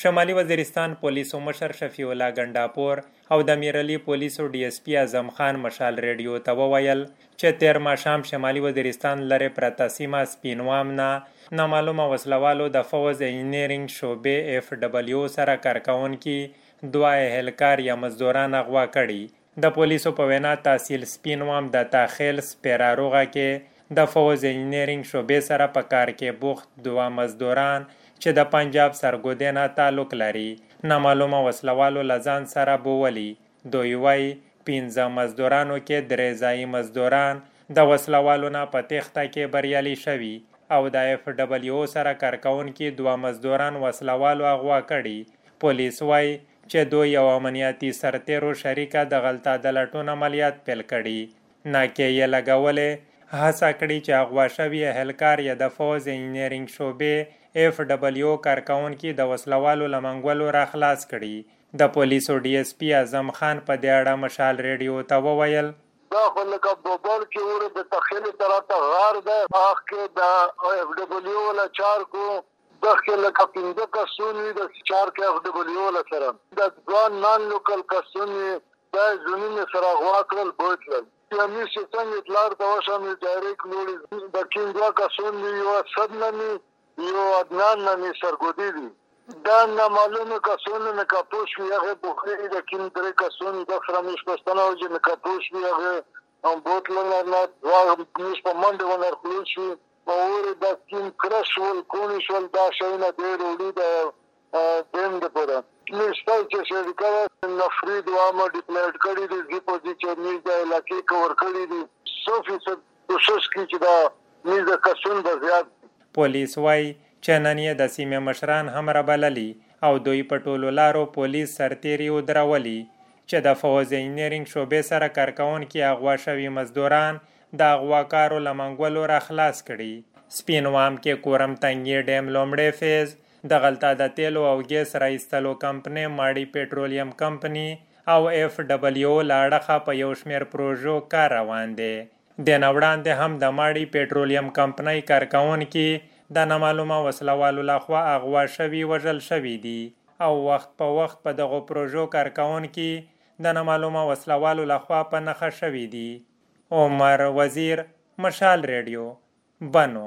شمالي وزیرستان پولیسو مشر شفیع الله ګنداپور او د Mirali پولیسو D S P Azam Khan Mashal radio ته وویل چې تیر ماشام شمالي وزیرستان لره پرتا سیمه سپینوام نه نامعلومه وسلوالو د فوز انجینرینګ شوبې اف دبلیو سره کارکون کې دوا اهلکار یا مزدوران اغوا کړي. د پولیسو په وینا تحصیل سپینوام د تاخیل سپیراروغه کې د فوز انجینرینګ شوبې سره په کار کې بوخت دوا مزدوران چې د پنجاب سرګودې نه تعلق لري. نامعلومه وسلوالو لزان سره بوولي. دوی وای پنځه مزدورانو کې درې ځایي مزدوران د وسلوالو نه په تیښته کې بریالي شوي او د اف ډبلیو سره کارکون کې دوه مزدوران وسلوالو اغوا کړي. پولیس وای چې دوی یو امنیتي سرتیرو شریکه د غلطه د لټون عملیات پیل کړي. ناکې یې لګولې هڅه کړې چې اغوا شوي اهلکار یې د فوز انجینرینګ شوبې اف ډبلیو کارکون د وسلوالو لمنګولو را خلاص کړي. د پولیسو D S P Azam Khan په دې اړه مشال ریډیو ته وویل. دا خو لکه بوبل کې ور د تخیل طرف ته غار ده اخ کې د اف ډبلیو ولا چار کو دغه لکه پنځه کسونی د چار کې اف ډبلیو ولا سره. د ځوان نان لوکل کسونی د زمینه سره غوا کړل بوتل یمي څنګه اطلاع دا وشم ډایرکټ لوري د کینګوا کسونی یو سبنمي یو ادنان نه سرګودي دي دا نه معلومه کسونه نه کاپوش وی هغه بوخري د کین درې کسونه د فرمیش پښتنه او چې نه کاپوش وی هغه هم بوتل نه نه واغ مش په منډه ونه خلوص وی اور د کین کرش ول کونی شول دا شي نه دی وروړي د دیم د پوره نشته چې شرکت نفرید وامه ډیپلویټ کړی دي چې په دې چې نیز د علاقې کور کړی دي سو فیصد کوشش کوي چې دا نیز د کسون به زیات پولیس وای چې نن یې د سیمې مشران هم را بللی او دوی په ټولو لارو پولیس سرتیری ودرولي چې د فوز انجینرینګ شوبې سره کارکون کې اغوا شوي مزدوران د اغواکارو لمنګولو را خلاص کړي. سپینوام کې کورم تنګي ډیم لومړی فیز د غلطه د تیلو او ګیس راایستلو کمپنی ماړی پېټرولیم کمپنی او اف ډبلیو لاړخه په یو شمیر پروژو کار روان دی. د نوړاندې هم د ماړی پېټرولیم کمپنۍ کارکون کې د نامعلومه وسلوالو لخوا اغوا شوي، وژل شوي دي او وخت په وخت په دغه پروژو کارکون کې د نامعلومه وسلوالو لخوا په نخښه شوي دي. عمر وزیر، مشال ریډیو، بنو